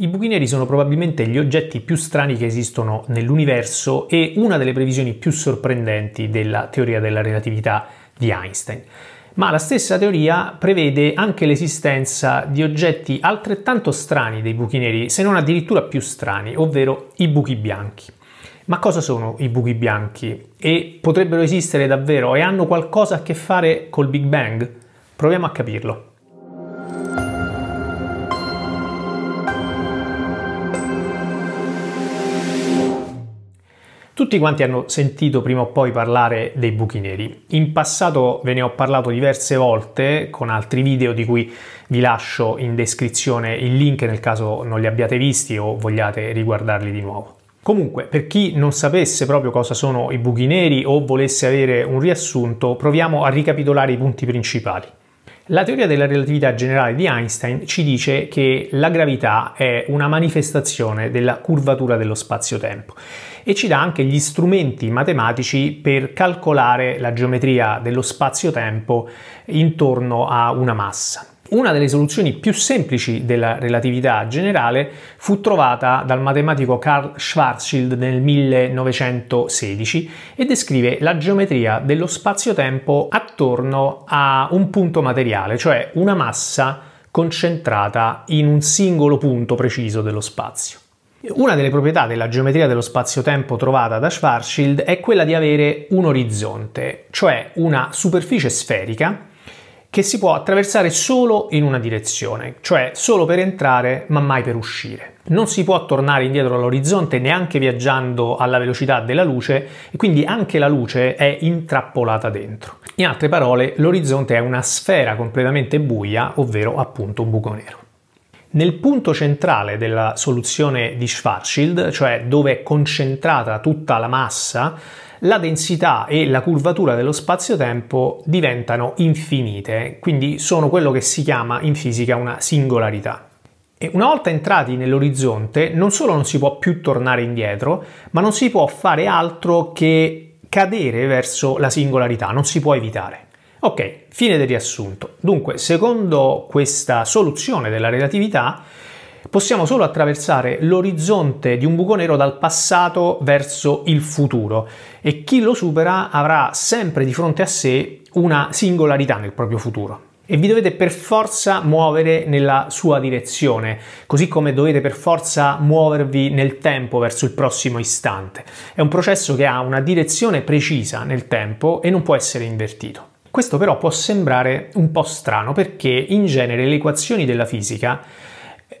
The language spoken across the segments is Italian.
I buchi neri sono probabilmente gli oggetti più strani che esistono nell'universo e una delle previsioni più sorprendenti della teoria della relatività di Einstein. Ma la stessa teoria prevede anche l'esistenza di oggetti altrettanto strani dei buchi neri, se non addirittura più strani, ovvero i buchi bianchi. Ma cosa sono i buchi bianchi? E potrebbero esistere davvero e hanno qualcosa a che fare col Big Bang? Proviamo a capirlo. Tutti quanti hanno sentito prima o poi parlare dei buchi neri. In passato ve ne ho parlato diverse volte con altri video di cui vi lascio in descrizione il link nel caso non li abbiate visti o vogliate riguardarli di nuovo. Comunque, per chi non sapesse proprio cosa sono i buchi neri o volesse avere un riassunto, proviamo a ricapitolare i punti principali. La teoria della relatività generale di Einstein ci dice che la gravità è una manifestazione della curvatura dello spazio-tempo e ci dà anche gli strumenti matematici per calcolare la geometria dello spazio-tempo intorno a una massa. Una delle soluzioni più semplici della relatività generale fu trovata dal matematico Karl Schwarzschild nel 1916 e descrive la geometria dello spazio-tempo attorno a un punto materiale, cioè una massa concentrata in un singolo punto preciso dello spazio. Una delle proprietà della geometria dello spazio-tempo trovata da Schwarzschild è quella di avere un orizzonte, cioè una superficie sferica che si può attraversare solo in una direzione, cioè solo per entrare ma mai per uscire. Non si può tornare indietro all'orizzonte neanche viaggiando alla velocità della luce e quindi anche la luce è intrappolata dentro. In altre parole, l'orizzonte è una sfera completamente buia, ovvero appunto un buco nero. Nel punto centrale della soluzione di Schwarzschild, cioè dove è concentrata tutta la massa, la densità e la curvatura dello spazio-tempo diventano infinite, quindi sono quello che si chiama in fisica una singolarità. E una volta entrati nell'orizzonte, non solo non si può più tornare indietro, ma non si può fare altro che cadere verso la singolarità, non si può evitare. Ok, fine del riassunto. Dunque, secondo questa soluzione della relatività, possiamo solo attraversare l'orizzonte di un buco nero dal passato verso il futuro e chi lo supera avrà sempre di fronte a sé una singolarità nel proprio futuro. E vi dovete per forza muovere nella sua direzione, così come dovete per forza muovervi nel tempo verso il prossimo istante. È un processo che ha una direzione precisa nel tempo e non può essere invertito. Questo però può sembrare un po' strano perché in genere le equazioni della fisica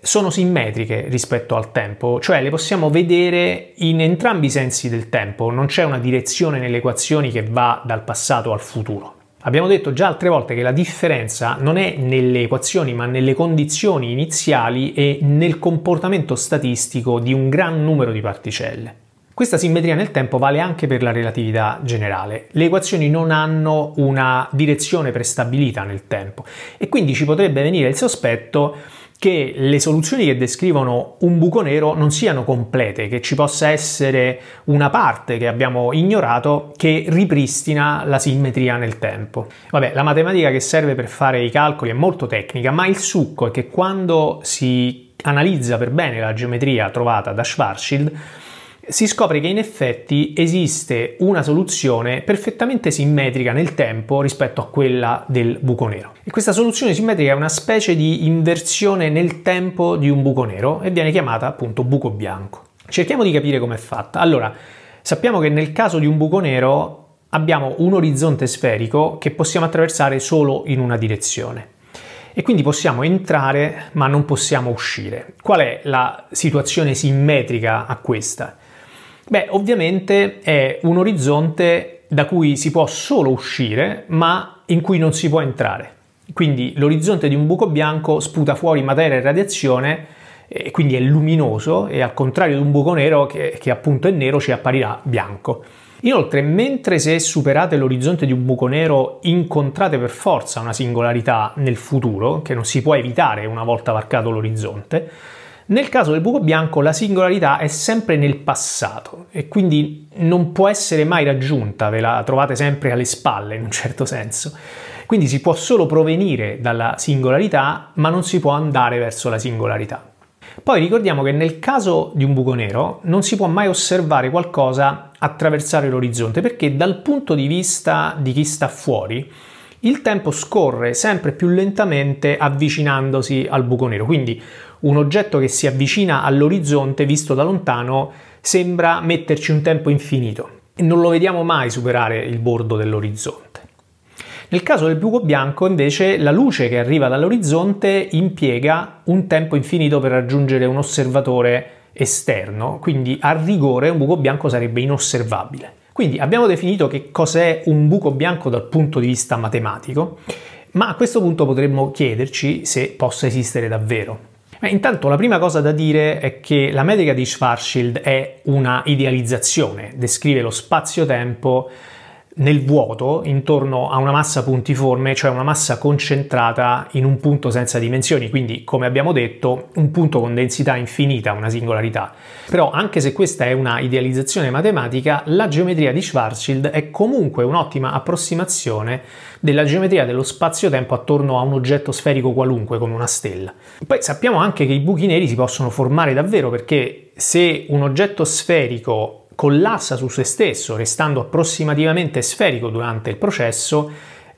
sono simmetriche rispetto al tempo, cioè le possiamo vedere in entrambi i sensi del tempo, non c'è una direzione nelle equazioni che va dal passato al futuro. Abbiamo detto già altre volte che la differenza non è nelle equazioni ma nelle condizioni iniziali e nel comportamento statistico di un gran numero di particelle. Questa simmetria nel tempo vale anche per la relatività generale. Le equazioni non hanno una direzione prestabilita nel tempo e quindi ci potrebbe venire il sospetto che le soluzioni che descrivono un buco nero non siano complete, che ci possa essere una parte che abbiamo ignorato che ripristina la simmetria nel tempo. Vabbè, la matematica che serve per fare i calcoli è molto tecnica, ma il succo è che quando si analizza per bene la geometria trovata da Schwarzschild, si scopre che in effetti esiste una soluzione perfettamente simmetrica nel tempo rispetto a quella del buco nero. E questa soluzione simmetrica è una specie di inversione nel tempo di un buco nero e viene chiamata appunto buco bianco. Cerchiamo di capire com'è fatta. Allora, sappiamo che nel caso di un buco nero abbiamo un orizzonte sferico che possiamo attraversare solo in una direzione e quindi possiamo entrare ma non possiamo uscire. Qual è la situazione simmetrica a questa? Beh, ovviamente è un orizzonte da cui si può solo uscire, ma in cui non si può entrare. Quindi l'orizzonte di un buco bianco sputa fuori materia e radiazione e quindi è luminoso e al contrario di un buco nero che, che appunto è nero ci apparirà bianco. Inoltre, mentre se superate l'orizzonte di un buco nero incontrate per forza una singolarità nel futuro, che non si può evitare una volta varcato l'orizzonte, nel caso del buco bianco la singolarità è sempre nel passato e quindi non può essere mai raggiunta, ve la trovate sempre alle spalle in un certo senso. Quindi si può solo provenire dalla singolarità, ma non si può andare verso la singolarità. Poi ricordiamo che nel caso di un buco nero non si può mai osservare qualcosa attraversare l'orizzonte perché dal punto di vista di chi sta fuori il tempo scorre sempre più lentamente avvicinandosi al buco nero, quindi un oggetto che si avvicina all'orizzonte visto da lontano sembra metterci un tempo infinito e non lo vediamo mai superare il bordo dell'orizzonte. Nel caso del buco bianco, invece, la luce che arriva dall'orizzonte impiega un tempo infinito per raggiungere un osservatore esterno, quindi a rigore un buco bianco sarebbe inosservabile. Quindi abbiamo definito che cos'è un buco bianco dal punto di vista matematico, ma a questo punto potremmo chiederci se possa esistere davvero. Beh, intanto la prima cosa da dire è che la metrica di Schwarzschild è una idealizzazione, descrive lo spazio-tempo nel vuoto intorno a una massa puntiforme, cioè una massa concentrata in un punto senza dimensioni, quindi come abbiamo detto un punto con densità infinita, una singolarità. Però anche se questa è una idealizzazione matematica, la geometria di Schwarzschild è comunque un'ottima approssimazione della geometria dello spazio-tempo attorno a un oggetto sferico qualunque come una stella. Poi sappiamo anche che i buchi neri si possono formare davvero perché se un oggetto sferico collassa su se stesso, restando approssimativamente sferico durante il processo,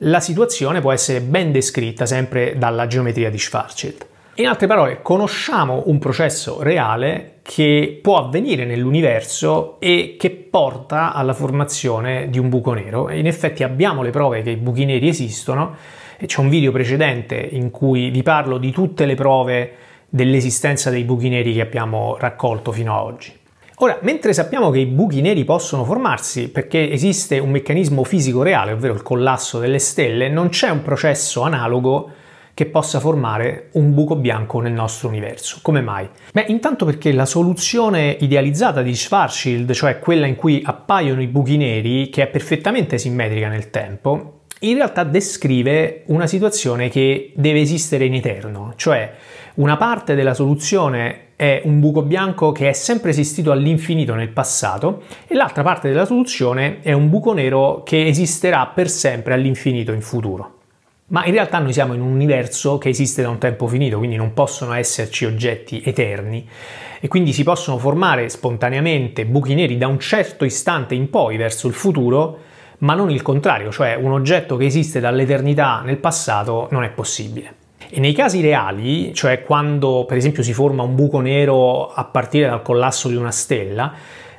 la situazione può essere ben descritta sempre dalla geometria di Schwarzschild. In altre parole, conosciamo un processo reale che può avvenire nell'universo e che porta alla formazione di un buco nero. In effetti abbiamo le prove che i buchi neri esistono. C'è un video precedente in cui vi parlo di tutte le prove dell'esistenza dei buchi neri che abbiamo raccolto fino ad oggi. Ora, mentre sappiamo che i buchi neri possono formarsi perché esiste un meccanismo fisico reale, ovvero il collasso delle stelle, non c'è un processo analogo che possa formare un buco bianco nel nostro universo. Come mai? Beh, intanto perché la soluzione idealizzata di Schwarzschild, cioè quella in cui appaiono i buchi neri, che è perfettamente simmetrica nel tempo, in realtà descrive una situazione che deve esistere in eterno, cioè una parte della soluzione è un buco bianco che è sempre esistito all'infinito nel passato e l'altra parte della soluzione è un buco nero che esisterà per sempre all'infinito in futuro. Ma in realtà noi siamo in un universo che esiste da un tempo finito, quindi non possono esserci oggetti eterni e quindi si possono formare spontaneamente buchi neri da un certo istante in poi verso il futuro, ma non il contrario, cioè un oggetto che esiste dall'eternità nel passato non è possibile. E nei casi reali, cioè quando per esempio si forma un buco nero a partire dal collasso di una stella,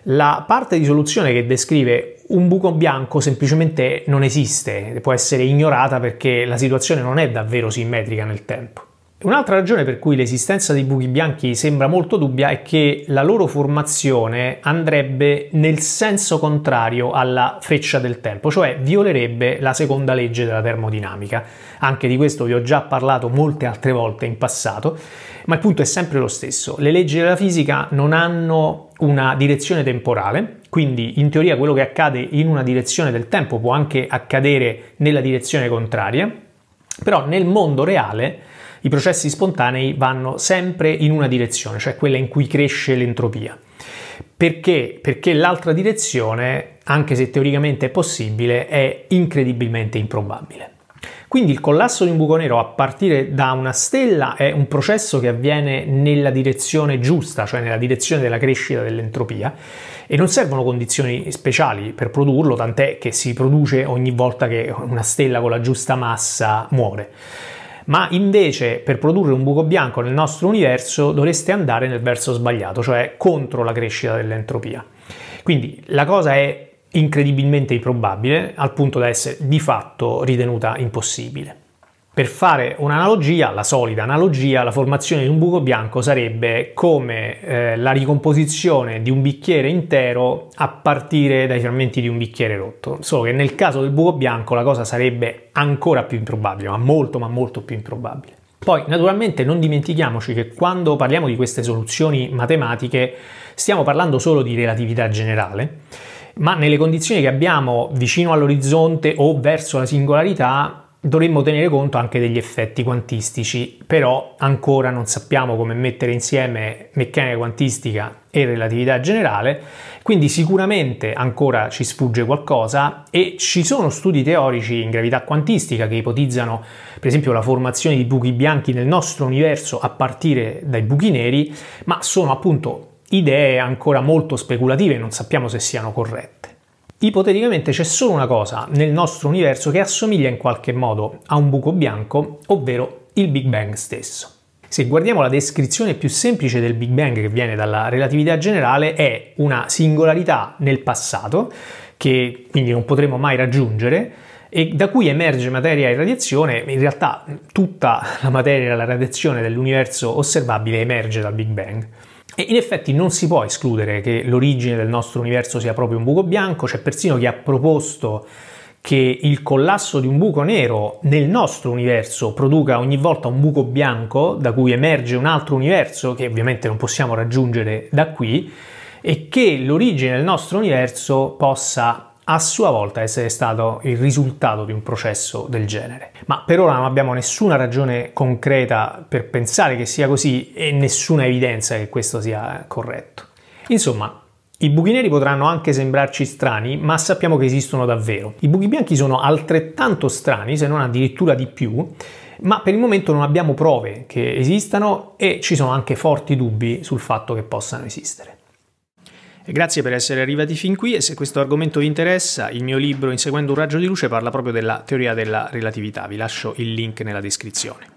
la parte di soluzione che descrive un buco bianco semplicemente non esiste, può essere ignorata perché la situazione non è davvero simmetrica nel tempo. Un'altra ragione per cui l'esistenza dei buchi bianchi sembra molto dubbia è che la loro formazione andrebbe nel senso contrario alla freccia del tempo, cioè violerebbe la seconda legge della termodinamica. Anche di questo vi ho già parlato molte altre volte in passato, ma il punto è sempre lo stesso. Le leggi della fisica non hanno una direzione temporale, quindi in teoria quello che accade in una direzione del tempo può anche accadere nella direzione contraria, però nel mondo reale i processi spontanei vanno sempre in una direzione, cioè quella in cui cresce l'entropia. Perché? Perché l'altra direzione, anche se teoricamente è possibile, è incredibilmente improbabile. Quindi il collasso di un buco nero a partire da una stella è un processo che avviene nella direzione giusta, cioè nella direzione della crescita dell'entropia e non servono condizioni speciali per produrlo, tant'è che si produce ogni volta che una stella con la giusta massa muore ma invece per produrre un buco bianco nel nostro universo dovreste andare nel verso sbagliato, cioè contro la crescita dell'entropia. Quindi la cosa è incredibilmente improbabile al punto da essere di fatto ritenuta impossibile. Per fare un'analogia, la solita analogia, la formazione di un buco bianco sarebbe come eh, la ricomposizione di un bicchiere intero a partire dai frammenti di un bicchiere rotto. Solo che nel caso del buco bianco la cosa sarebbe ancora più improbabile, ma molto ma molto più improbabile. Poi naturalmente non dimentichiamoci che quando parliamo di queste soluzioni matematiche stiamo parlando solo di relatività generale, ma nelle condizioni che abbiamo vicino all'orizzonte o verso la singolarità dovremmo tenere conto anche degli effetti quantistici, però ancora non sappiamo come mettere insieme meccanica quantistica e relatività generale, quindi sicuramente ancora ci sfugge qualcosa e ci sono studi teorici in gravità quantistica che ipotizzano per esempio la formazione di buchi bianchi nel nostro universo a partire dai buchi neri, ma sono appunto idee ancora molto speculative e non sappiamo se siano corrette. Ipoteticamente c'è solo una cosa nel nostro universo che assomiglia in qualche modo a un buco bianco, ovvero il Big Bang stesso. Se guardiamo la descrizione più semplice del Big Bang che viene dalla relatività generale, è una singolarità nel passato, che quindi non potremo mai raggiungere, e da cui emerge materia e radiazione, in realtà tutta la materia e la radiazione dell'universo osservabile emerge dal Big Bang. E in effetti non si può escludere che l'origine del nostro universo sia proprio un buco bianco, c'è persino chi ha proposto che il collasso di un buco nero nel nostro universo produca ogni volta un buco bianco da cui emerge un altro universo che ovviamente non possiamo raggiungere da qui e che l'origine del nostro universo possa a sua volta essere stato il risultato di un processo del genere. Ma per ora non abbiamo nessuna ragione concreta per pensare che sia così e nessuna evidenza che questo sia corretto. Insomma, i buchi neri potranno anche sembrarci strani, ma sappiamo che esistono davvero. I buchi bianchi sono altrettanto strani, se non addirittura di più, ma per il momento non abbiamo prove che esistano e ci sono anche forti dubbi sul fatto che possano esistere. Grazie per essere arrivati fin qui e se questo argomento vi interessa, il mio libro Inseguendo un raggio di luce parla proprio della teoria della relatività, vi lascio il link nella descrizione.